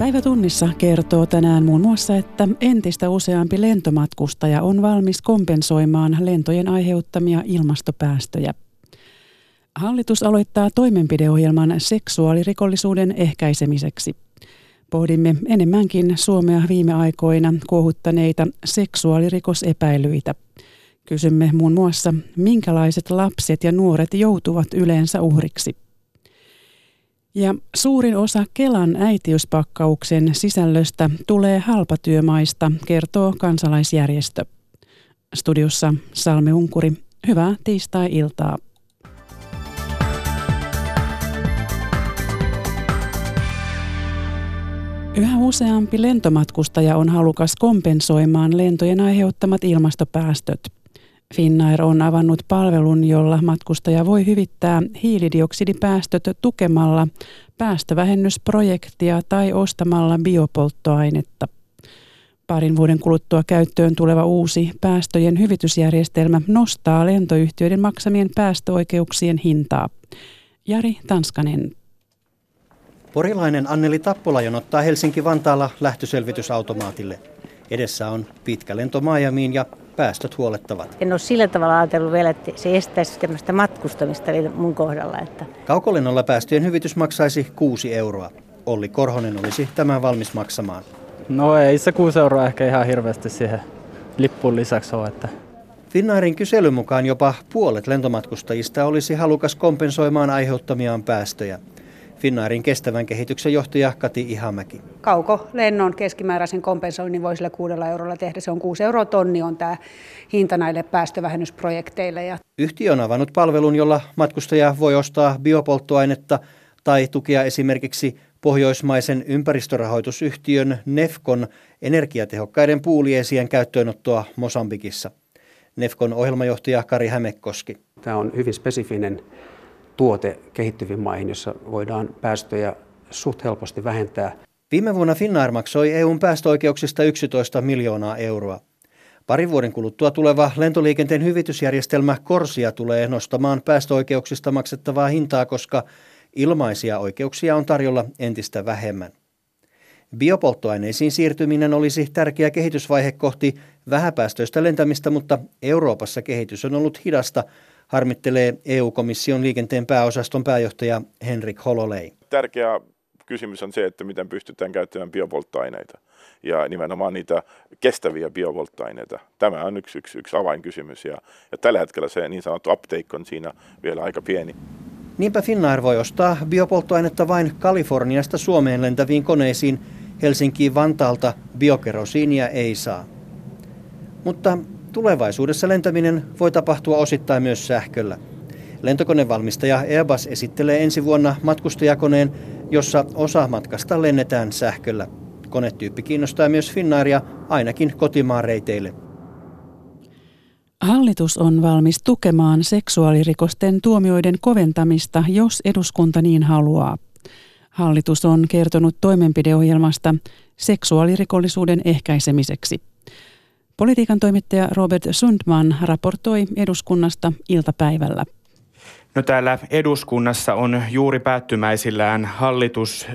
Päivätunnissa kertoo tänään muun muassa, että entistä useampi lentomatkustaja on valmis kompensoimaan lentojen aiheuttamia ilmastopäästöjä. Hallitus aloittaa toimenpideohjelman seksuaalirikollisuuden ehkäisemiseksi. Pohdimme enemmänkin Suomea viime aikoina kuohuttaneita seksuaalirikosepäilyitä. Kysymme muun muassa, minkälaiset lapset ja nuoret joutuvat yleensä uhriksi. Ja suurin osa Kelan äitiyspakkauksen sisällöstä tulee halpatyömaista, kertoo kansalaisjärjestö. Studiossa Salme Unkuri. Hyvää tiistai-iltaa. Yhä useampi lentomatkustaja on halukas kompensoimaan lentojen aiheuttamat ilmastopäästöt. Finnair on avannut palvelun, jolla matkustaja voi hyvittää hiilidioksidipäästöt tukemalla päästövähennysprojektia tai ostamalla biopolttoainetta. Parin vuoden kuluttua käyttöön tuleva uusi päästöjen hyvitysjärjestelmä nostaa lentoyhtiöiden maksamien päästöoikeuksien hintaa. Jari Tanskanen. Porilainen Anneli Tappola jonottaa Helsinki-Vantaalla lähtöselvitysautomaatille. Edessä on pitkä lento Miamiin ja päästöt huolettavat. En ole sillä tavalla ajatellut vielä, että se estäisi tämmöistä matkustamista mun kohdalla. Että... Kaukolennolla päästöjen hyvitys maksaisi 6 euroa. Olli Korhonen olisi tämän valmis maksamaan. No ei se 6 euroa ehkä ihan hirveästi siihen lippuun lisäksi ole. Että... Finnairin kyselyn mukaan jopa puolet lentomatkustajista olisi halukas kompensoimaan aiheuttamiaan päästöjä. Finnairin kestävän kehityksen johtaja Kati Ihamäki. Kauko lennon keskimääräisen kompensoinnin voi sillä kuudella eurolla tehdä. Se on 6 euroa tonni on tämä hinta näille päästövähennysprojekteille. Ja... Yhtiö on avannut palvelun, jolla matkustaja voi ostaa biopolttoainetta tai tukea esimerkiksi pohjoismaisen ympäristörahoitusyhtiön Nefkon energiatehokkaiden puuliesien käyttöönottoa Mosambikissa. Nefkon ohjelmajohtaja Kari Hämekkoski. Tämä on hyvin spesifinen tuote kehittyviin maihin, jossa voidaan päästöjä suht helposti vähentää. Viime vuonna Finnair maksoi EUn päästöoikeuksista 11 miljoonaa euroa. Parin vuoden kuluttua tuleva lentoliikenteen hyvitysjärjestelmä Korsia tulee nostamaan päästöoikeuksista maksettavaa hintaa, koska ilmaisia oikeuksia on tarjolla entistä vähemmän. Biopolttoaineisiin siirtyminen olisi tärkeä kehitysvaihe kohti vähäpäästöistä lentämistä, mutta Euroopassa kehitys on ollut hidasta, harmittelee EU-komission liikenteen pääosaston pääjohtaja Henrik Hololei. Tärkeä kysymys on se, että miten pystytään käyttämään biopolttoaineita ja nimenomaan niitä kestäviä biopolttoaineita. Tämä on yksi, yksi, yksi avainkysymys ja, ja tällä hetkellä se niin sanottu uptake on siinä vielä aika pieni. Niinpä Finnair voi ostaa biopolttoainetta vain Kaliforniasta Suomeen lentäviin koneisiin. Helsinkiin Vantaalta biokerosiinia ei saa. Mutta Tulevaisuudessa lentäminen voi tapahtua osittain myös sähköllä. Lentokonevalmistaja Airbus esittelee ensi vuonna matkustajakoneen, jossa osa matkasta lennetään sähköllä. Konetyyppi kiinnostaa myös Finnairia ainakin kotimaan reiteille. Hallitus on valmis tukemaan seksuaalirikosten tuomioiden koventamista, jos eduskunta niin haluaa. Hallitus on kertonut toimenpideohjelmasta seksuaalirikollisuuden ehkäisemiseksi. Politiikan toimittaja Robert Sundman raportoi eduskunnasta iltapäivällä. No täällä eduskunnassa on juuri päättymäisillään hallitus-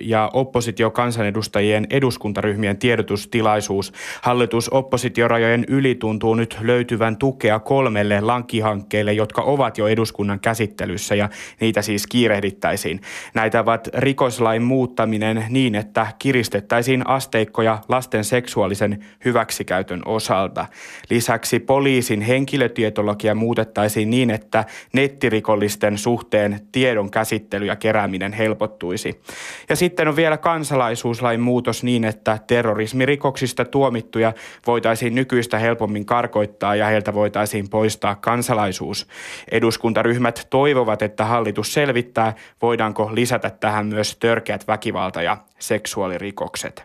ja oppositiokansanedustajien eduskuntaryhmien tiedotustilaisuus. Hallitus-oppositiorajojen yli tuntuu nyt löytyvän tukea kolmelle lankihankkeelle, jotka ovat jo eduskunnan käsittelyssä ja niitä siis kiirehdittäisiin. Näitä ovat rikoslain muuttaminen niin, että kiristettäisiin asteikkoja lasten seksuaalisen hyväksikäytön osalta. Lisäksi poliisin henkilötietologia muutettaisiin niin, että netti nettirikollisten suhteen tiedon käsittely ja kerääminen helpottuisi. Ja sitten on vielä kansalaisuuslain muutos niin, että terrorismirikoksista tuomittuja voitaisiin nykyistä helpommin karkoittaa ja heiltä voitaisiin poistaa kansalaisuus. Eduskuntaryhmät toivovat, että hallitus selvittää, voidaanko lisätä tähän myös törkeät väkivalta- ja seksuaalirikokset.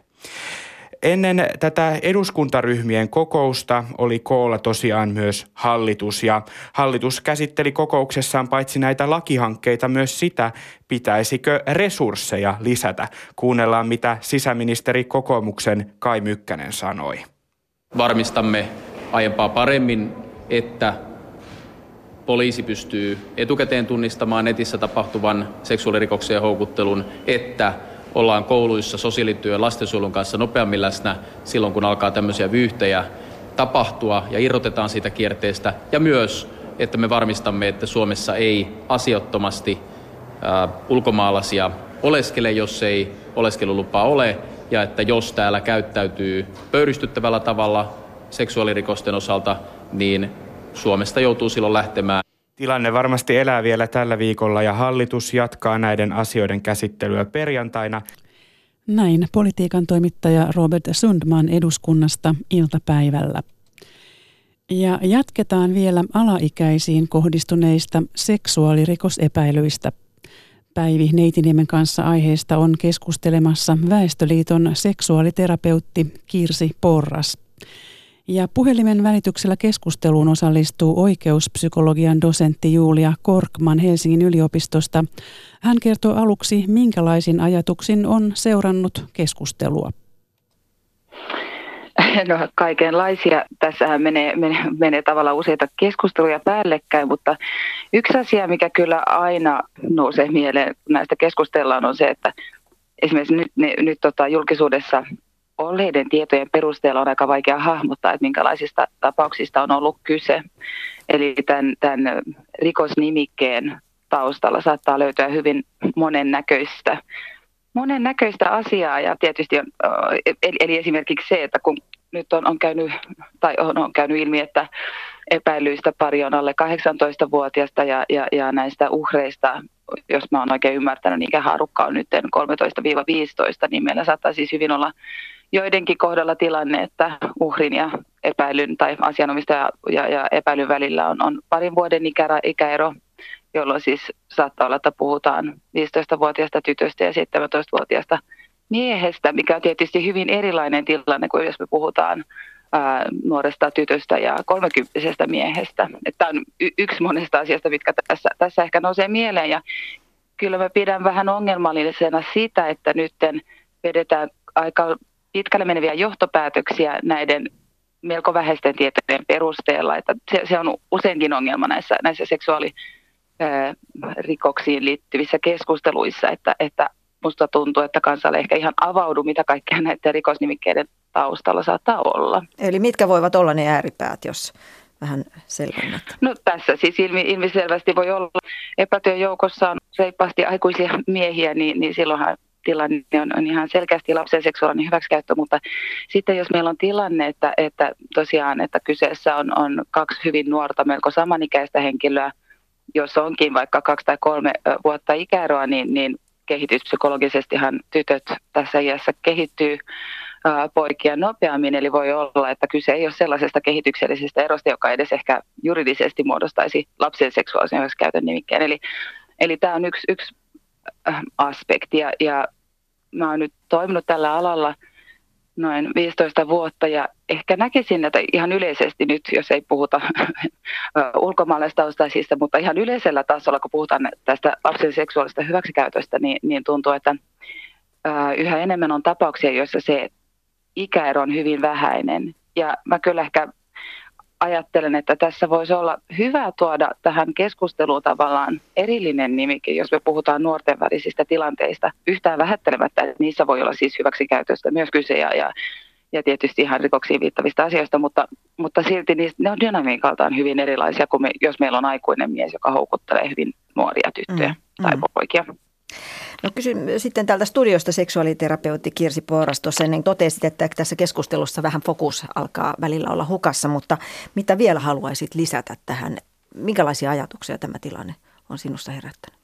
Ennen tätä eduskuntaryhmien kokousta oli koolla tosiaan myös hallitus ja hallitus käsitteli kokouksessaan paitsi näitä lakihankkeita myös sitä, pitäisikö resursseja lisätä. Kuunnellaan mitä sisäministeri kokoomuksen Kai Mykkänen sanoi. Varmistamme aiempaa paremmin, että poliisi pystyy etukäteen tunnistamaan netissä tapahtuvan seksuaalirikoksen houkuttelun, että ollaan kouluissa sosiaalityö lastensuojelun kanssa nopeammin läsnä silloin, kun alkaa tämmöisiä vyyhtejä tapahtua ja irrotetaan siitä kierteestä. Ja myös, että me varmistamme, että Suomessa ei asiattomasti ää, ulkomaalaisia oleskele, jos ei oleskelulupaa ole, ja että jos täällä käyttäytyy pöyristyttävällä tavalla seksuaalirikosten osalta, niin Suomesta joutuu silloin lähtemään. Tilanne varmasti elää vielä tällä viikolla ja hallitus jatkaa näiden asioiden käsittelyä perjantaina. Näin politiikan toimittaja Robert Sundman eduskunnasta iltapäivällä. Ja jatketaan vielä alaikäisiin kohdistuneista seksuaalirikosepäilyistä. Päivi Neitiniemen kanssa aiheesta on keskustelemassa Väestöliiton seksuaaliterapeutti Kirsi Porras. Ja puhelimen välityksellä keskusteluun osallistuu oikeuspsykologian dosentti Julia Korkman Helsingin yliopistosta. Hän kertoo aluksi, minkälaisin ajatuksin on seurannut keskustelua. No kaikenlaisia. Tässähän menee, menee, menee tavallaan useita keskusteluja päällekkäin, mutta yksi asia, mikä kyllä aina nousee mieleen, kun näistä keskustellaan, on se, että esimerkiksi nyt, ne, nyt tota, julkisuudessa olleiden tietojen perusteella on aika vaikea hahmottaa, että minkälaisista tapauksista on ollut kyse. Eli tämän, tämän rikosnimikkeen taustalla saattaa löytyä hyvin monennäköistä monennäköistä asiaa ja tietysti on, eli, eli esimerkiksi se, että kun nyt on, on, käynyt, tai on, on käynyt ilmi, että epäilyistä pari on alle 18-vuotiaista ja, ja, ja näistä uhreista, jos mä oon oikein ymmärtänyt, niin ikähaarukka on nyt 13-15, niin meillä saattaa siis hyvin olla joidenkin kohdalla tilanne, että uhrin ja epäilyn tai asianomistaja ja, ja epäilyn välillä on, on parin vuoden ikä, ikäero, jolloin siis saattaa olla, että puhutaan 15-vuotiaasta tytöstä ja 17-vuotiaasta miehestä, mikä on tietysti hyvin erilainen tilanne kuin jos me puhutaan ää, nuoresta tytöstä ja kolmekymppisestä miehestä. Tämä on y- yksi monesta asiasta, mitkä tässä, tässä ehkä nousee mieleen. Ja kyllä mä pidän vähän ongelmallisena sitä, että nyt vedetään aika pitkälle meneviä johtopäätöksiä näiden melko vähäisten tietojen perusteella. Että se, se on useinkin ongelma näissä, näissä seksuaalirikoksiin liittyvissä keskusteluissa, että, että musta tuntuu, että kansalle ehkä ihan avaudu, mitä kaikkea näiden rikosnimikkeiden taustalla saattaa olla. Eli mitkä voivat olla ne ääripäät, jos vähän selvennät? No tässä siis ilmi, ilmiselvästi voi olla epätyön joukossa on reippaasti aikuisia miehiä, niin, niin silloinhan tilanne on, on ihan selkeästi lapsen seksuaalinen hyväksikäyttö, mutta sitten jos meillä on tilanne, että, että tosiaan, että kyseessä on, on kaksi hyvin nuorta, melko samanikäistä henkilöä, jos onkin vaikka kaksi tai kolme vuotta ikäeroa, niin, niin kehityspsykologisestihan tytöt tässä iässä kehittyy poikia nopeammin, eli voi olla, että kyse ei ole sellaisesta kehityksellisestä erosta, joka edes ehkä juridisesti muodostaisi lapsen seksuaalisen käytön nimikkeen. Eli, eli tämä on yksi, yksi aspekti, ja, ja mä oon nyt toiminut tällä alalla – noin 15 vuotta ja ehkä näkisin, että ihan yleisesti nyt, jos ei puhuta ulkomaalaistaustaisista, mutta ihan yleisellä tasolla, kun puhutaan tästä lapsen seksuaalista hyväksikäytöstä, niin, niin tuntuu, että yhä enemmän on tapauksia, joissa se ikäero on hyvin vähäinen. Ja mä kyllä ehkä ajattelen, että tässä voisi olla hyvä tuoda tähän keskusteluun tavallaan erillinen nimikin, jos me puhutaan nuorten välisistä tilanteista. Yhtään vähättelemättä, että niissä voi olla siis hyväksikäytöstä myös kyse ja, ja, ja tietysti ihan rikoksiin viittavista asioista, mutta, mutta silti niistä, ne on dynamiikaltaan hyvin erilaisia kuin me, jos meillä on aikuinen mies, joka houkuttelee hyvin nuoria tyttöjä mm, tai mm. poikia. No kysyn sitten täältä studiosta seksuaaliterapeutti Kirsi Poras tuossa ennen totesit, että tässä keskustelussa vähän fokus alkaa välillä olla hukassa, mutta mitä vielä haluaisit lisätä tähän? Minkälaisia ajatuksia tämä tilanne on sinussa herättänyt?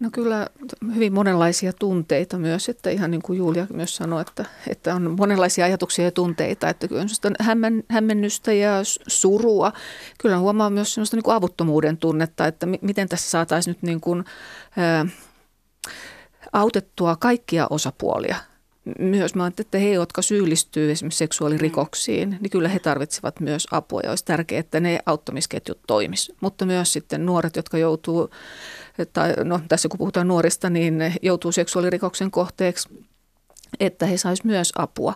No kyllä hyvin monenlaisia tunteita myös, että ihan niin kuin Julia myös sanoi, että, että on monenlaisia ajatuksia ja tunteita, että kyllä on hämmen, hämmennystä ja surua. Kyllä huomaa myös sellaista niin kuin avuttomuuden tunnetta, että miten tässä saataisiin nyt niin kuin, ää, autettua kaikkia osapuolia. Myös mä että he, jotka syyllistyy esimerkiksi seksuaalirikoksiin, niin kyllä he tarvitsevat myös apua ja olisi tärkeää, että ne auttamisketjut toimis. Mutta myös sitten nuoret, jotka joutuu, tai no tässä kun puhutaan nuorista, niin joutuu seksuaalirikoksen kohteeksi, että he saisivat myös apua.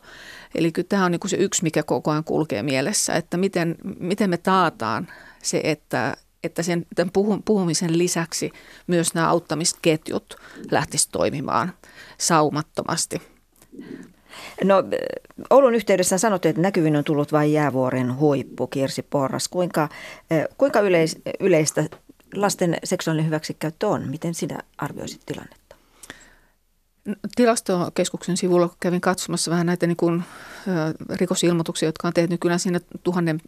Eli kyllä tämä on niin se yksi, mikä koko ajan kulkee mielessä, että miten, miten me taataan se, että että sen tämän puhumisen lisäksi myös nämä auttamisketjut lähtisi toimimaan saumattomasti. No Oulun yhteydessä on sanottu, että näkyvin on tullut vain jäävuoren huippu, Kirsi Porras. Kuinka, kuinka yleis, yleistä lasten seksuaalinen hyväksikäyttö on? Miten sinä arvioisit tilannetta? No, tilastokeskuksen sivulla, kun kävin katsomassa vähän näitä niin kuin, rikosilmoituksia, jotka on tehty, niin kyllä siinä tuhannen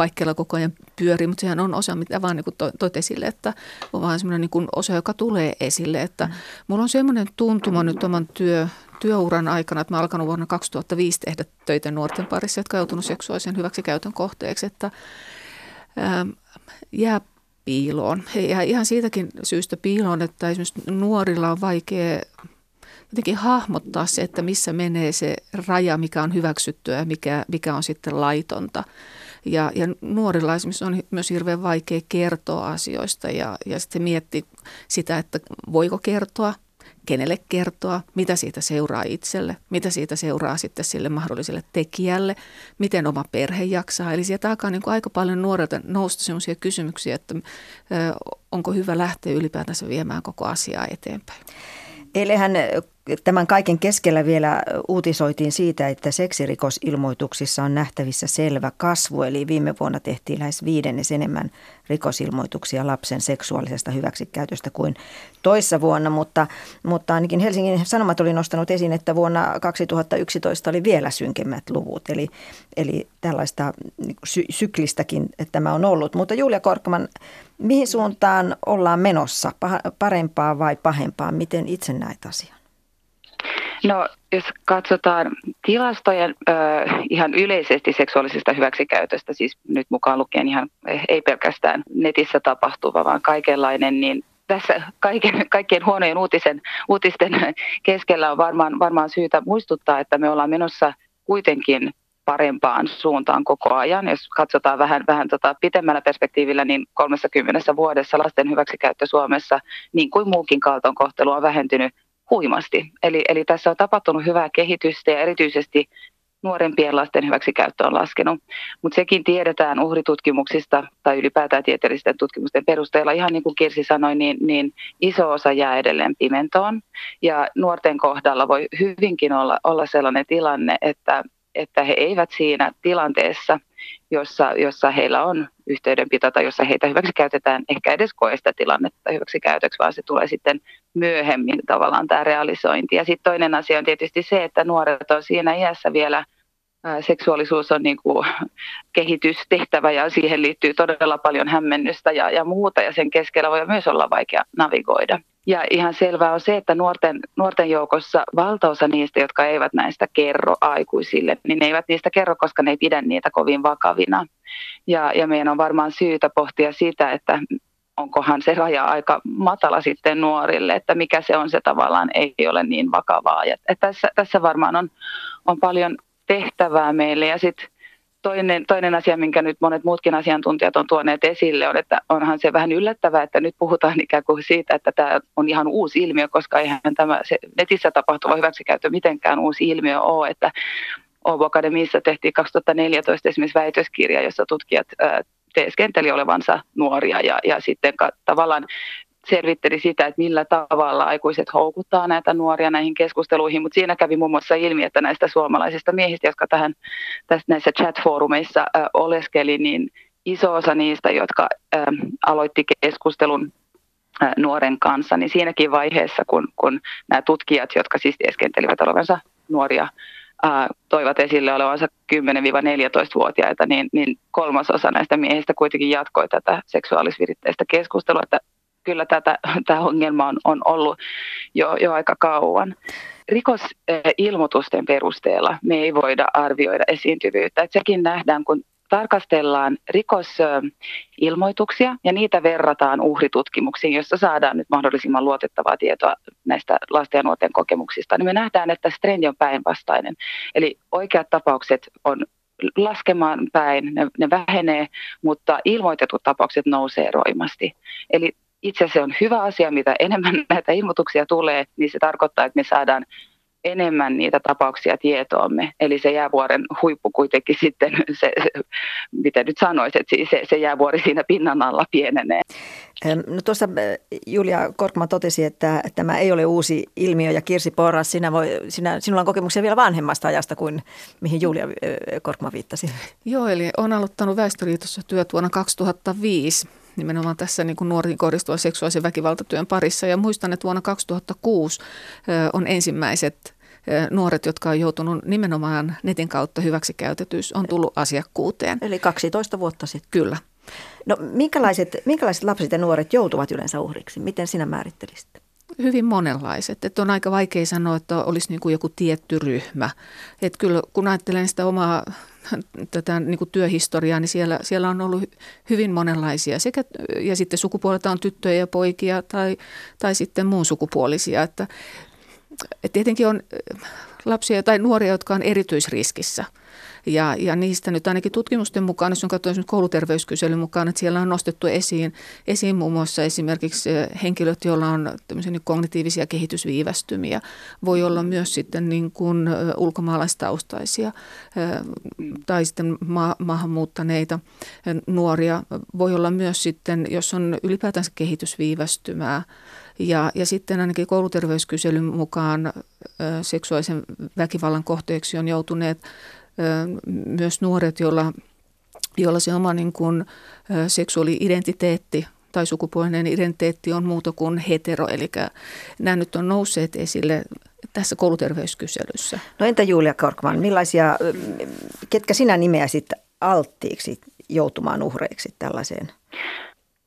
paikkeilla koko ajan pyörii, mutta sehän on osa, mitä vaan niin toit esille, että on vaan semmoinen niin osa, joka tulee esille. Että mm. Mulla on semmoinen tuntuma nyt oman työ, työuran aikana, että mä alkanut vuonna 2005 tehdä töitä nuorten parissa, jotka on joutunut seksuaalisen hyväksikäytön kohteeksi, että ää, jää piiloon. Ja ihan siitäkin syystä piiloon, että esimerkiksi nuorilla on vaikea jotenkin hahmottaa se, että missä menee se raja, mikä on hyväksyttyä ja mikä, mikä on sitten laitonta. Ja, ja nuorilla esimerkiksi on myös hirveän vaikea kertoa asioista ja, ja sitten miettiä sitä, että voiko kertoa, kenelle kertoa, mitä siitä seuraa itselle, mitä siitä seuraa sitten sille mahdolliselle tekijälle, miten oma perhe jaksaa. Eli sieltä alkaa niin kuin aika paljon nuorelta nousta sellaisia kysymyksiä, että onko hyvä lähteä ylipäätänsä viemään koko asiaa eteenpäin. Eilähän tämän kaiken keskellä vielä uutisoitiin siitä, että seksirikosilmoituksissa on nähtävissä selvä kasvu. Eli viime vuonna tehtiin lähes viidennes enemmän rikosilmoituksia lapsen seksuaalisesta hyväksikäytöstä kuin toissa vuonna. Mutta, mutta ainakin Helsingin Sanomat oli nostanut esiin, että vuonna 2011 oli vielä synkemmät luvut. Eli, eli tällaista niin sy- syklistäkin tämä on ollut. Mutta Julia Korkman, mihin suuntaan ollaan menossa? Parempaa vai pahempaa? Miten itse näet asian? No, jos katsotaan tilastojen ö, ihan yleisesti seksuaalisesta hyväksikäytöstä, siis nyt mukaan lukien ihan ei pelkästään netissä tapahtuva, vaan kaikenlainen, niin tässä kaiken, kaikkien huonojen uutisen, uutisten keskellä on varmaan, varmaan syytä muistuttaa, että me ollaan menossa kuitenkin parempaan suuntaan koko ajan. Jos katsotaan vähän, vähän tota pitemmällä perspektiivillä, niin 30 vuodessa lasten hyväksikäyttö Suomessa, niin kuin muukin kaltoinkohtelu, on vähentynyt huimasti. Eli, eli tässä on tapahtunut hyvää kehitystä ja erityisesti nuorempien lasten hyväksikäyttö on laskenut. Mutta sekin tiedetään uhritutkimuksista tai ylipäätään tieteellisten tutkimusten perusteella. Ihan niin kuin Kirsi sanoi, niin, niin iso osa jää edelleen pimentoon. Ja nuorten kohdalla voi hyvinkin olla, olla sellainen tilanne, että, että he eivät siinä tilanteessa, jossa, jossa heillä on yhteydenpito tai jossa heitä hyväksi käytetään, ehkä edes koe sitä tilannetta hyväksi käytöksi, vaan se tulee sitten myöhemmin tavallaan tämä realisointi. Ja sitten toinen asia on tietysti se, että nuoret on siinä iässä vielä seksuaalisuus on niin kuin kehitystehtävä ja siihen liittyy todella paljon hämmennystä ja, ja muuta ja sen keskellä voi myös olla vaikea navigoida. Ja ihan selvää on se, että nuorten, nuorten joukossa valtaosa niistä, jotka eivät näistä kerro aikuisille, niin ne eivät niistä kerro, koska ne ei pidä niitä kovin vakavina. Ja, ja meidän on varmaan syytä pohtia sitä, että onkohan se raja aika matala sitten nuorille, että mikä se on se tavallaan ei ole niin vakavaa. Ja, tässä, tässä varmaan on, on paljon tehtävää meille. Ja sitten toinen, toinen asia, minkä nyt monet muutkin asiantuntijat on tuoneet esille, on, että onhan se vähän yllättävää, että nyt puhutaan ikään kuin siitä, että tämä on ihan uusi ilmiö, koska eihän tämä se netissä tapahtuva hyväksikäyttö mitenkään uusi ilmiö ole, että Åbo Akademiissa tehtiin 2014 esimerkiksi väitöskirja, jossa tutkijat teeskenteli olevansa nuoria ja, ja sitten tavallaan selvitteli sitä, että millä tavalla aikuiset houkuttaa näitä nuoria näihin keskusteluihin, mutta siinä kävi muun muassa ilmi, että näistä suomalaisista miehistä, jotka tähän, tästä näissä chat-foorumeissa äh, oleskeli, niin iso osa niistä, jotka äh, aloitti keskustelun äh, nuoren kanssa, niin siinäkin vaiheessa, kun, kun nämä tutkijat, jotka siis tieskentelivät olevansa nuoria, toivat esille olevansa 10-14-vuotiaita, niin, niin kolmasosa näistä miehistä kuitenkin jatkoi tätä seksuaalisviritteistä keskustelua, että kyllä tätä, tämä ongelma on, on ollut jo, jo aika kauan. Rikosilmoitusten perusteella me ei voida arvioida esiintyvyyttä. Että sekin nähdään, kun tarkastellaan rikosilmoituksia ja niitä verrataan uhritutkimuksiin, jossa saadaan nyt mahdollisimman luotettavaa tietoa näistä lasten ja nuorten kokemuksista, niin me nähdään, että trendi on päinvastainen. Eli oikeat tapaukset on laskemaan päin, ne, ne vähenee, mutta ilmoitetut tapaukset nousee roimasti. Eli itse se on hyvä asia, mitä enemmän näitä ilmoituksia tulee, niin se tarkoittaa, että me saadaan enemmän niitä tapauksia tietoomme. Eli se jäävuoren huippu kuitenkin sitten, se, se, mitä nyt sanoisit, siis se, se jäävuori siinä pinnan alla pienenee. No tuossa Julia Korkman totesi, että tämä ei ole uusi ilmiö ja Kirsi Porras, sinä voi, sinä, sinulla on kokemuksia vielä vanhemmasta ajasta kuin mihin Julia Korkman viittasi. Joo, eli olen aloittanut Väestöliitossa työt vuonna 2005 nimenomaan tässä niin kuin nuoriin kohdistuvan seksuaalisen väkivaltatyön parissa. Ja muistan, että vuonna 2006 on ensimmäiset nuoret, jotka on joutunut nimenomaan netin kautta hyväksikäytetyys, on tullut asiakkuuteen. Eli 12 vuotta sitten. Kyllä. No minkälaiset, minkälaiset lapset ja nuoret joutuvat yleensä uhriksi? Miten sinä määrittelisit? Hyvin monenlaiset. Että on aika vaikea sanoa, että olisi niin kuin joku tietty ryhmä. Että kyllä kun ajattelen sitä omaa tätä niin kuin työhistoriaa, niin siellä, siellä on ollut hyvin monenlaisia. Sekä, ja sitten sukupuolelta on tyttöjä ja poikia tai, tai sitten muun sukupuolisia. Että, että tietenkin on lapsia tai nuoria, jotka on erityisriskissä – ja, ja niistä nyt ainakin tutkimusten mukaan, jos on katsonut kouluterveyskyselyn mukaan, että siellä on nostettu esiin, esiin muun muassa esimerkiksi henkilöt, joilla on niin kognitiivisia kehitysviivästymiä. Voi olla myös sitten niin kuin ulkomaalaistaustaisia tai sitten ma- maahanmuuttaneita nuoria. Voi olla myös sitten, jos on ylipäätänsä kehitysviivästymää, ja, ja sitten ainakin kouluterveyskyselyn mukaan seksuaalisen väkivallan kohteeksi on joutuneet myös nuoret, joilla, joilla se oma niin kuin, seksuaali-identiteetti tai sukupuolinen identiteetti on muuta kuin hetero. Eli nämä nyt on nousseet esille tässä kouluterveyskyselyssä. No entä Julia Korkman, millaisia, ketkä sinä nimeäisit alttiiksi joutumaan uhreiksi tällaiseen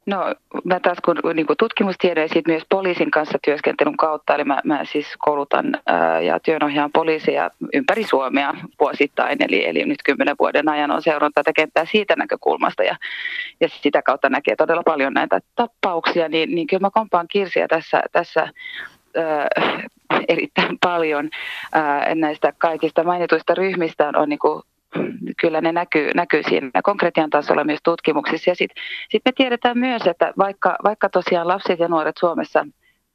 No mä taas kun niin kuin tutkimustiedon ja sitten myös poliisin kanssa työskentelyn kautta, eli mä, mä siis koulutan ää, ja työnohjaan poliiseja ympäri Suomea vuosittain, eli, eli nyt kymmenen vuoden ajan on seurannut tätä kenttää siitä näkökulmasta ja, ja sitä kautta näkee todella paljon näitä tapauksia, niin, niin kyllä mä kompaan Kirsiä tässä, tässä ää, erittäin paljon. Ää, näistä kaikista mainituista ryhmistä on, on niin kuin kyllä ne näkyy, näkyy siinä konkretian tasolla myös tutkimuksissa. Ja sitten sit me tiedetään myös, että vaikka, vaikka tosiaan lapset ja nuoret Suomessa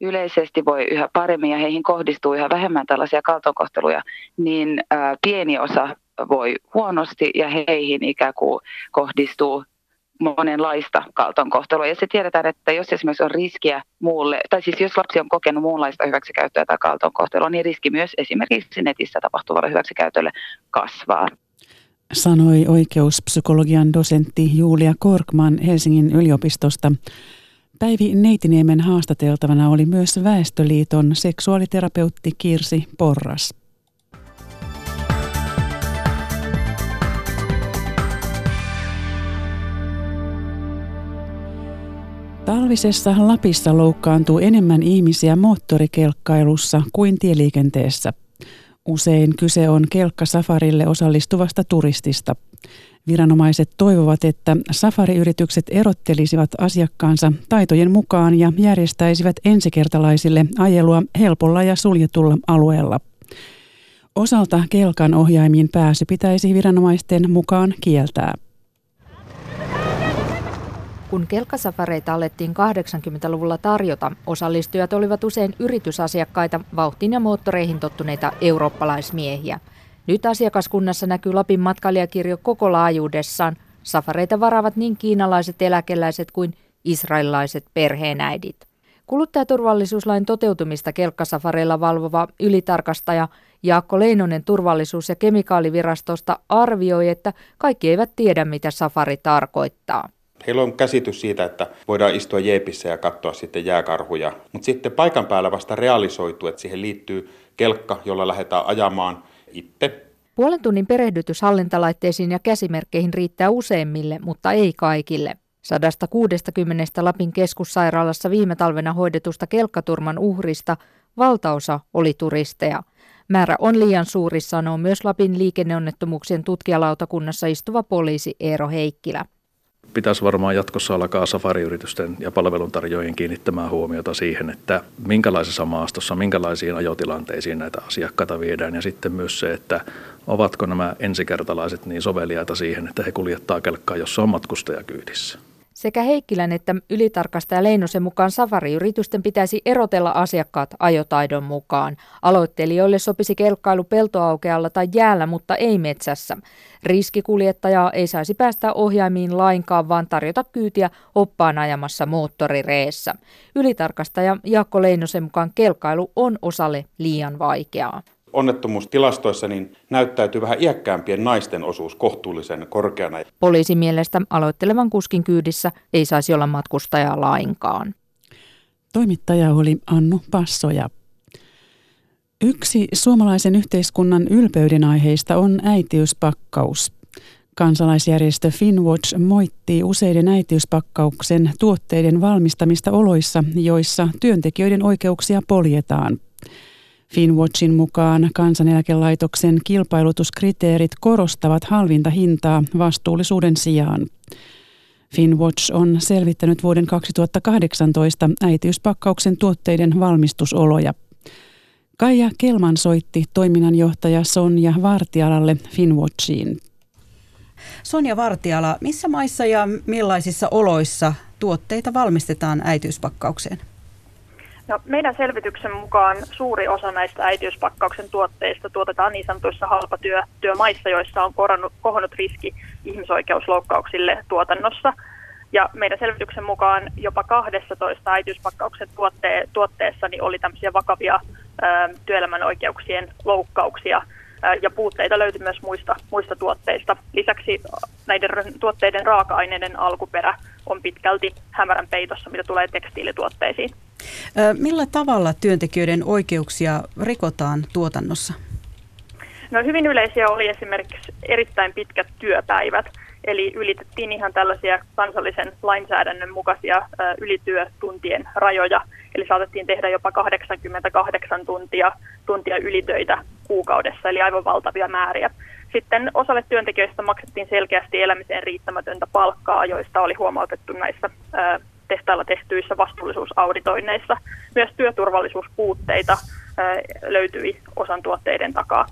yleisesti voi yhä paremmin ja heihin kohdistuu yhä vähemmän tällaisia kaltoinkohteluja, niin ää, pieni osa voi huonosti ja heihin ikään kuin kohdistuu monenlaista kaltoinkohtelua. Ja se tiedetään, että jos esimerkiksi on riskiä muulle, tai siis jos lapsi on kokenut muunlaista hyväksikäyttöä tai kaltoinkohtelua, niin riski myös esimerkiksi netissä tapahtuvalle hyväksikäytölle kasvaa sanoi oikeuspsykologian dosentti Julia Korkman Helsingin yliopistosta. Päivi Neitiniemen haastateltavana oli myös Väestöliiton seksuaaliterapeutti Kirsi Porras. Talvisessa Lapissa loukkaantuu enemmän ihmisiä moottorikelkkailussa kuin tieliikenteessä – Usein kyse on kelkkasafarille osallistuvasta turistista. Viranomaiset toivovat, että safariyritykset erottelisivat asiakkaansa taitojen mukaan ja järjestäisivät ensikertalaisille ajelua helpolla ja suljetulla alueella. Osalta kelkan ohjaimiin pääsy pitäisi viranomaisten mukaan kieltää. Kun kelkkasafareita alettiin 80-luvulla tarjota, osallistujat olivat usein yritysasiakkaita, vauhtiin ja moottoreihin tottuneita eurooppalaismiehiä. Nyt asiakaskunnassa näkyy Lapin matkailijakirjo koko laajuudessaan. Safareita varaavat niin kiinalaiset eläkeläiset kuin israelilaiset perheenäidit. Kuluttajaturvallisuuslain toteutumista kelkkasafareilla valvova ylitarkastaja Jaakko Leinonen turvallisuus- ja kemikaalivirastosta arvioi, että kaikki eivät tiedä, mitä safari tarkoittaa. Heillä on käsitys siitä, että voidaan istua jeepissä ja katsoa sitten jääkarhuja, mutta sitten paikan päällä vasta realisoituu, että siihen liittyy kelkka, jolla lähdetään ajamaan itse. Puolen tunnin perehdytys hallintalaitteisiin ja käsimerkkeihin riittää useimmille, mutta ei kaikille. 160 Lapin keskussairaalassa viime talvena hoidetusta kelkkaturman uhrista valtaosa oli turisteja. Määrä on liian suuri, sanoo myös Lapin liikenneonnettomuuksien tutkijalautakunnassa istuva poliisi Eero Heikkilä pitäisi varmaan jatkossa alkaa safariyritysten ja palveluntarjoajien kiinnittämään huomiota siihen, että minkälaisessa maastossa, minkälaisiin ajotilanteisiin näitä asiakkaita viedään ja sitten myös se, että ovatko nämä ensikertalaiset niin soveliaita siihen, että he kuljettaa kelkkaa, jossa on matkustajakyydissä. Sekä Heikkilän että ylitarkastaja Leinosen mukaan safariyritysten pitäisi erotella asiakkaat ajotaidon mukaan. Aloittelijoille sopisi kelkkailu peltoaukealla tai jäällä, mutta ei metsässä. Riskikuljettajaa ei saisi päästä ohjaimiin lainkaan, vaan tarjota kyytiä oppaan ajamassa moottorireessä. Ylitarkastaja Jaakko Leinosen mukaan kelkkailu on osalle liian vaikeaa onnettomuustilastoissa niin näyttäytyy vähän iäkkäämpien naisten osuus kohtuullisen korkeana. Poliisin mielestä aloittelevan kuskin kyydissä ei saisi olla matkustajaa lainkaan. Toimittaja oli Annu Passoja. Yksi suomalaisen yhteiskunnan ylpeyden aiheista on äitiyspakkaus. Kansalaisjärjestö Finwatch moittii useiden äitiyspakkauksen tuotteiden valmistamista oloissa, joissa työntekijöiden oikeuksia poljetaan. Finwatchin mukaan kansaneläkelaitoksen kilpailutuskriteerit korostavat halvinta hintaa vastuullisuuden sijaan. Finwatch on selvittänyt vuoden 2018 äitiyspakkauksen tuotteiden valmistusoloja. Kaija Kelman soitti toiminnanjohtaja Sonja Vartialalle Finwatchiin. Sonja Vartiala, missä maissa ja millaisissa oloissa tuotteita valmistetaan äitiyspakkaukseen? No, meidän selvityksen mukaan suuri osa näistä äitiyspakkauksen tuotteista tuotetaan niin sanotuissa halpatyömaissa, joissa on kohonnut riski ihmisoikeusloukkauksille tuotannossa. Ja meidän selvityksen mukaan jopa 12 äitiyspakkauksen tuotte- tuotteessa niin oli tämmöisiä vakavia ö, työelämän oikeuksien loukkauksia – ja puutteita löytyi myös muista, muista tuotteista. Lisäksi näiden tuotteiden raaka-aineiden alkuperä on pitkälti hämärän peitossa, mitä tulee tekstiilituotteisiin. Millä tavalla työntekijöiden oikeuksia rikotaan tuotannossa? No, hyvin yleisiä oli esimerkiksi erittäin pitkät työpäivät. Eli ylitettiin ihan tällaisia kansallisen lainsäädännön mukaisia ylityötuntien rajoja. Eli saatettiin tehdä jopa 88 tuntia, tuntia ylitöitä kuukaudessa, eli aivan valtavia määriä. Sitten osalle työntekijöistä maksettiin selkeästi elämiseen riittämätöntä palkkaa, joista oli huomautettu näissä tehtailla tehtyissä vastuullisuusauditoinneissa. Myös työturvallisuuspuutteita löytyi osan tuotteiden takaa.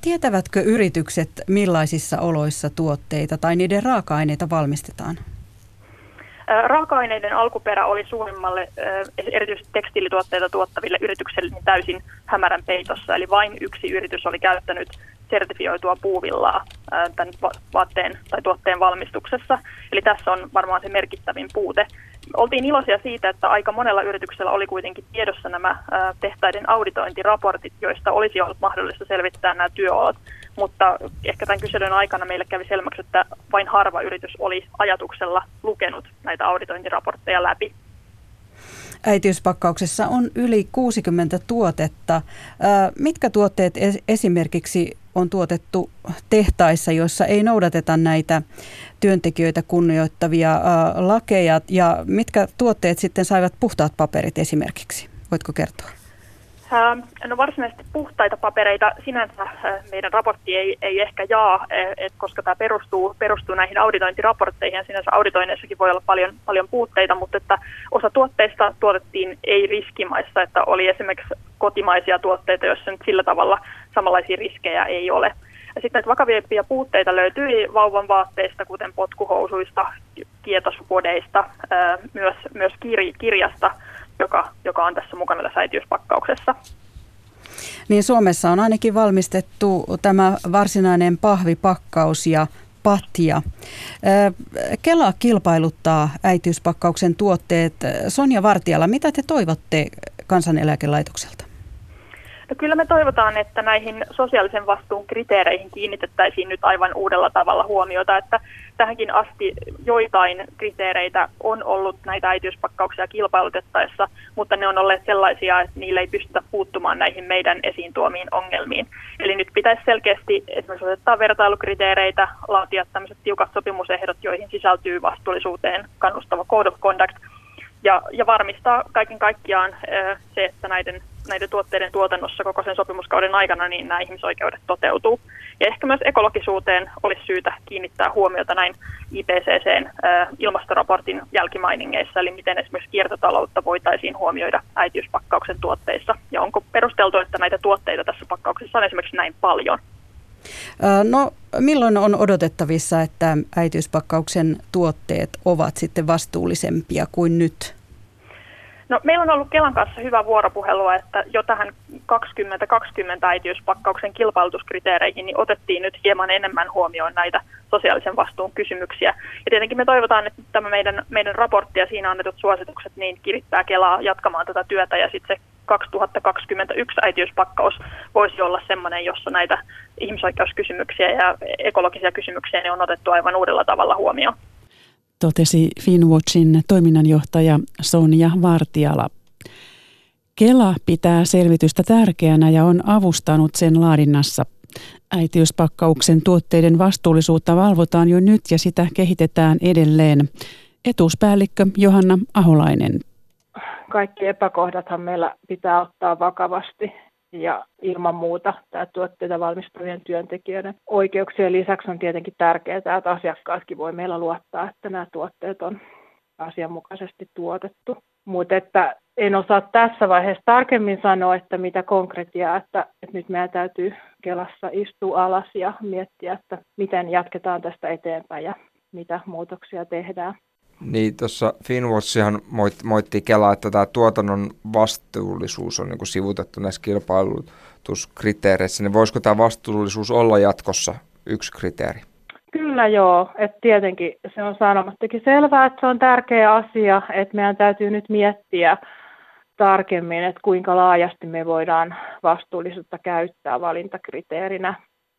Tietävätkö yritykset, millaisissa oloissa tuotteita tai niiden raaka-aineita valmistetaan? Raaka-aineiden alkuperä oli suurimmalle, erityisesti tekstiilituotteita tuottaville yrityksille, niin täysin hämärän peitossa. Eli vain yksi yritys oli käyttänyt sertifioitua puuvillaa tämän vaatteen tai tuotteen valmistuksessa. Eli tässä on varmaan se merkittävin puute. Oltiin iloisia siitä, että aika monella yrityksellä oli kuitenkin tiedossa nämä tehtaiden auditointiraportit, joista olisi ollut mahdollista selvittää nämä työolot. Mutta ehkä tämän kyselyn aikana meille kävi selväksi, että vain harva yritys oli ajatuksella lukenut näitä auditointiraportteja läpi. Äitiyspakkauksessa on yli 60 tuotetta. Mitkä tuotteet esimerkiksi on tuotettu tehtaissa, joissa ei noudateta näitä työntekijöitä kunnioittavia lakeja ja mitkä tuotteet sitten saivat puhtaat paperit esimerkiksi? Voitko kertoa? No varsinaisesti puhtaita papereita sinänsä meidän raportti ei, ei ehkä jaa, e, et koska tämä perustuu, perustuu näihin auditointiraportteihin ja sinänsä auditoinneissakin voi olla paljon, paljon puutteita, mutta että osa tuotteista tuotettiin ei-riskimaissa, että oli esimerkiksi kotimaisia tuotteita, joissa nyt sillä tavalla samanlaisia riskejä ei ole. Ja sitten näitä vakavimpia puutteita löytyi vauvan vaatteista, kuten potkuhousuista, kietosupodeista, myös, myös kirjasta, joka, joka on tässä mukana tässä äitiyspakkauksessa. Niin Suomessa on ainakin valmistettu tämä varsinainen pahvipakkaus ja patja. Kela kilpailuttaa äitiyspakkauksen tuotteet. Sonja Vartiala, mitä te toivotte kansaneläkelaitokselta? No kyllä me toivotaan, että näihin sosiaalisen vastuun kriteereihin kiinnitettäisiin nyt aivan uudella tavalla huomiota, että tähänkin asti joitain kriteereitä on ollut näitä äitiyspakkauksia kilpailutettaessa, mutta ne on olleet sellaisia, että niillä ei pystytä puuttumaan näihin meidän esiin tuomiin ongelmiin. Eli nyt pitäisi selkeästi esimerkiksi ottaa vertailukriteereitä, laatia tämmöiset tiukat sopimusehdot, joihin sisältyy vastuullisuuteen kannustava code of conduct, ja, ja varmistaa kaiken kaikkiaan se, että näiden, näiden tuotteiden tuotannossa koko sen sopimuskauden aikana niin nämä ihmisoikeudet toteutuu. Ja ehkä myös ekologisuuteen olisi syytä kiinnittää huomiota näin IPCCn ilmastoraportin jälkimainingeissa, eli miten esimerkiksi kiertotaloutta voitaisiin huomioida äitiyspakkauksen tuotteissa, ja onko perusteltu, että näitä tuotteita tässä pakkauksessa on esimerkiksi näin paljon. No milloin on odotettavissa, että äitiyspakkauksen tuotteet ovat sitten vastuullisempia kuin nyt? No, meillä on ollut Kelan kanssa hyvä vuoropuhelua, että jo tähän 2020 äitiyspakkauksen kilpailutuskriteereihin niin otettiin nyt hieman enemmän huomioon näitä sosiaalisen vastuun kysymyksiä. Ja tietenkin me toivotaan, että tämä meidän, meidän raportti ja siinä annetut suositukset niin kirittää Kelaa jatkamaan tätä työtä ja sitten se 2021 äitiyspakkaus voisi olla sellainen, jossa näitä ihmisoikeuskysymyksiä ja ekologisia kysymyksiä niin on otettu aivan uudella tavalla huomioon totesi Finwatchin toiminnanjohtaja Sonja Vartiala. Kela pitää selvitystä tärkeänä ja on avustanut sen laadinnassa. Äitiyspakkauksen tuotteiden vastuullisuutta valvotaan jo nyt ja sitä kehitetään edelleen. Etuuspäällikkö Johanna Aholainen. Kaikki epäkohdathan meillä pitää ottaa vakavasti ja ilman muuta tämä tuotteita valmistavien työntekijöiden oikeuksien lisäksi on tietenkin tärkeää, että asiakkaatkin voi meillä luottaa, että nämä tuotteet on asianmukaisesti tuotettu. Mutta että en osaa tässä vaiheessa tarkemmin sanoa, että mitä konkretiaa, että, että nyt meidän täytyy Kelassa istua alas ja miettiä, että miten jatketaan tästä eteenpäin ja mitä muutoksia tehdään. Niin, tuossa Finwatchihan moitti, moitti Kelaa, että tämä tuotannon vastuullisuus on niin sivutettu näissä kilpailutuskriteereissä. Niin voisiko tämä vastuullisuus olla jatkossa yksi kriteeri? Kyllä joo, että tietenkin se on sanomattakin selvää, että se on tärkeä asia, että meidän täytyy nyt miettiä tarkemmin, että kuinka laajasti me voidaan vastuullisuutta käyttää valintakriteerinä.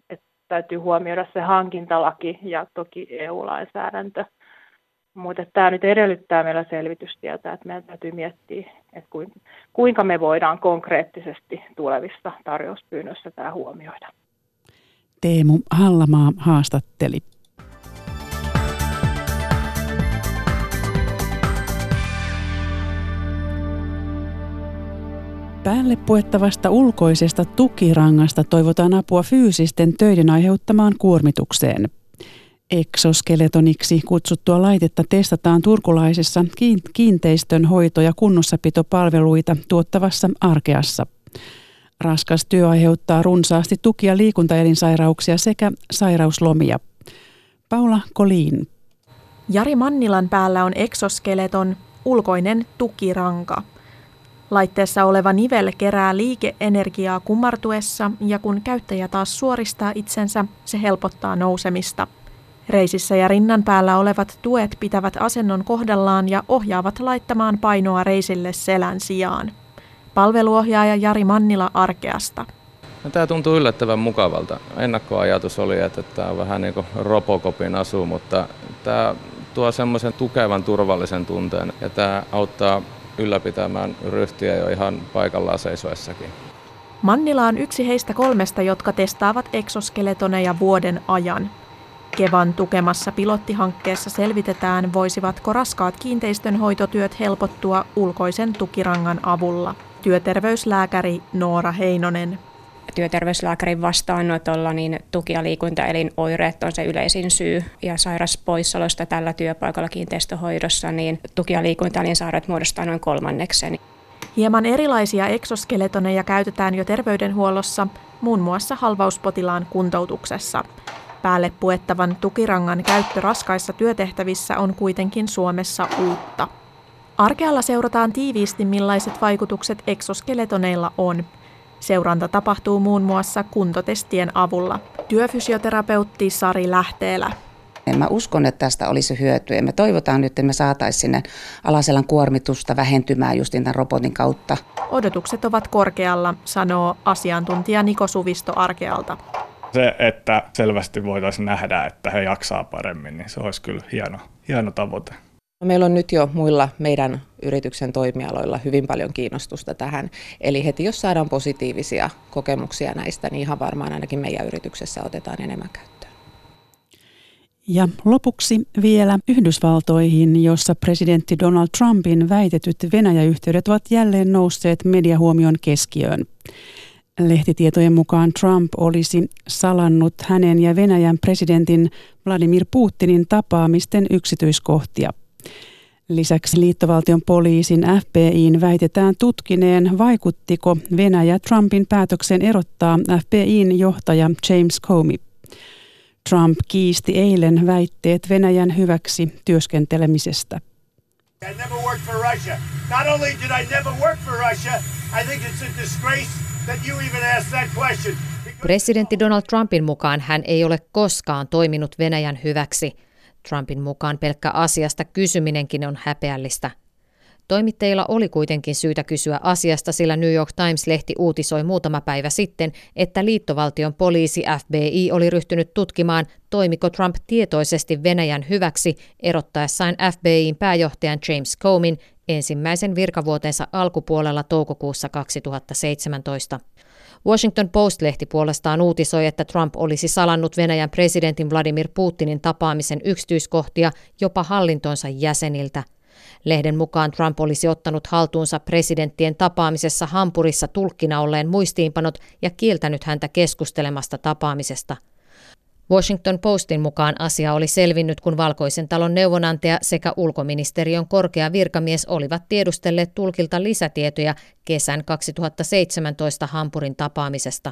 Että täytyy huomioida se hankintalaki ja toki EU-lainsäädäntö. Mutta tämä nyt edellyttää meillä selvitystietä, että meidän täytyy miettiä, että kuinka me voidaan konkreettisesti tulevissa tarjouspyynnöissä tämä huomioida. Teemu Hallamaa haastatteli. Päälle puettavasta ulkoisesta tukirangasta toivotaan apua fyysisten töiden aiheuttamaan kuormitukseen – Exoskeletoniksi kutsuttua laitetta testataan turkulaisessa kiinteistön hoito- ja kunnossapitopalveluita tuottavassa Arkeassa. Raskas työ aiheuttaa runsaasti tukia liikuntaelinsairauksia sekä sairauslomia. Paula Koliin. Jari Mannilan päällä on exoskeleton, ulkoinen tukiranka. Laitteessa oleva nivel kerää liikeenergiaa kumartuessa ja kun käyttäjä taas suoristaa itsensä, se helpottaa nousemista – Reisissä ja rinnan päällä olevat tuet pitävät asennon kohdallaan ja ohjaavat laittamaan painoa reisille selän sijaan. Palveluohjaaja Jari Mannila Arkeasta. No, tämä tuntuu yllättävän mukavalta. Ennakkoajatus oli, että tämä on vähän niin kuin Robocopin asu, mutta tämä tuo semmoisen tukevan turvallisen tunteen ja tämä auttaa ylläpitämään ryhtiä jo ihan paikallaan seisoessakin. Mannila on yksi heistä kolmesta, jotka testaavat eksoskeletoneja vuoden ajan. Kevan tukemassa pilottihankkeessa selvitetään, voisivatko raskaat kiinteistönhoitotyöt helpottua ulkoisen tukirangan avulla. Työterveyslääkäri Noora Heinonen. Työterveyslääkärin vastaanotolla niin tuki- ja liikuntaelinoireet on se yleisin syy ja sairaspoissaolosta tällä työpaikalla kiinteistöhoidossa, niin tuki- ja liikuntaelinsairaudet muodostaa noin kolmanneksen. Hieman erilaisia eksoskeletoneja käytetään jo terveydenhuollossa, muun muassa halvauspotilaan kuntoutuksessa. Päälle puettavan tukirangan käyttö raskaissa työtehtävissä on kuitenkin Suomessa uutta. Arkealla seurataan tiiviisti, millaiset vaikutukset eksoskeletoneilla on. Seuranta tapahtuu muun muassa kuntotestien avulla. Työfysioterapeutti Sari Lähteelä. Mä uskon, että tästä olisi hyötyä. Me toivotaan nyt, että me saataisiin sinne alaselän kuormitusta vähentymään just tämän robotin kautta. Odotukset ovat korkealla, sanoo asiantuntija Niko Suvisto Arkealta. Se, että selvästi voitaisiin nähdä, että he jaksaa paremmin, niin se olisi kyllä hieno, hieno tavoite. Meillä on nyt jo muilla meidän yrityksen toimialoilla hyvin paljon kiinnostusta tähän. Eli heti jos saadaan positiivisia kokemuksia näistä, niin ihan varmaan ainakin meidän yrityksessä otetaan enemmän käyttöön. Ja lopuksi vielä Yhdysvaltoihin, jossa presidentti Donald Trumpin väitetyt Venäjä-yhteydet ovat jälleen nousseet mediahuomion keskiöön. Lehtitietojen mukaan Trump olisi salannut hänen ja Venäjän presidentin Vladimir Putinin tapaamisten yksityiskohtia. Lisäksi liittovaltion poliisin FBIin väitetään tutkineen, vaikuttiko Venäjä Trumpin päätöksen erottaa FBIin johtaja James Comey. Trump kiisti eilen väitteet Venäjän hyväksi työskentelemisestä. I never worked for Russia. Not only did I never work for Russia, I think it's a disgrace Presidentti Donald Trumpin mukaan hän ei ole koskaan toiminut Venäjän hyväksi. Trumpin mukaan pelkkä asiasta kysyminenkin on häpeällistä. Toimittajilla oli kuitenkin syytä kysyä asiasta, sillä New York Times-lehti uutisoi muutama päivä sitten, että liittovaltion poliisi FBI oli ryhtynyt tutkimaan, toimiko Trump tietoisesti Venäjän hyväksi erottaessaan FBIin pääjohtajan James Comeyn ensimmäisen virkavuotensa alkupuolella toukokuussa 2017. Washington Post-lehti puolestaan uutisoi, että Trump olisi salannut Venäjän presidentin Vladimir Putinin tapaamisen yksityiskohtia jopa hallintonsa jäseniltä. Lehden mukaan Trump olisi ottanut haltuunsa presidenttien tapaamisessa Hampurissa tulkkina olleen muistiinpanot ja kieltänyt häntä keskustelemasta tapaamisesta – Washington Postin mukaan asia oli selvinnyt, kun Valkoisen talon neuvonantaja sekä ulkoministeriön korkea virkamies olivat tiedustelleet tulkilta lisätietoja kesän 2017 Hampurin tapaamisesta.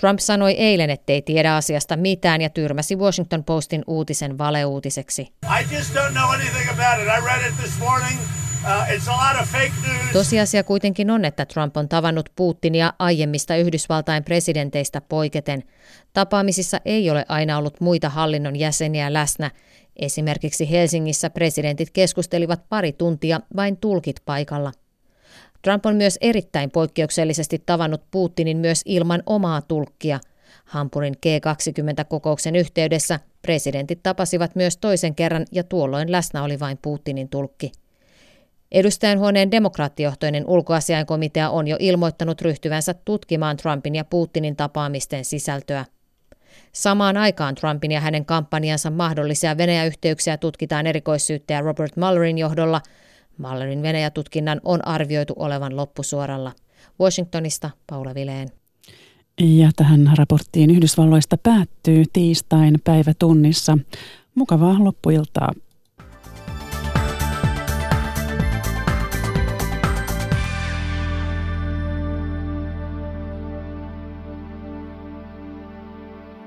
Trump sanoi eilen, ettei tiedä asiasta mitään ja tyrmäsi Washington Postin uutisen valeuutiseksi. I just don't know anything about it. I read it this morning. Uh, Tosiasia kuitenkin on, että Trump on tavannut Putinia aiemmista Yhdysvaltain presidenteistä poiketen. Tapaamisissa ei ole aina ollut muita hallinnon jäseniä läsnä. Esimerkiksi Helsingissä presidentit keskustelivat pari tuntia vain tulkit paikalla. Trump on myös erittäin poikkeuksellisesti tavannut Putinin myös ilman omaa tulkkia. Hampurin G20-kokouksen yhteydessä presidentit tapasivat myös toisen kerran ja tuolloin läsnä oli vain Putinin tulkki. Edustajanhuoneen demokraattijohtoinen ulkoasiainkomitea on jo ilmoittanut ryhtyvänsä tutkimaan Trumpin ja Putinin tapaamisten sisältöä. Samaan aikaan Trumpin ja hänen kampanjansa mahdollisia Venäjä-yhteyksiä tutkitaan erikoissyyttäjä Robert Mullerin johdolla. Mullerin Venäjä-tutkinnan on arvioitu olevan loppusuoralla. Washingtonista Paula Vileen. Ja tähän raporttiin Yhdysvalloista päättyy tiistain päivätunnissa. Mukavaa loppuiltaa.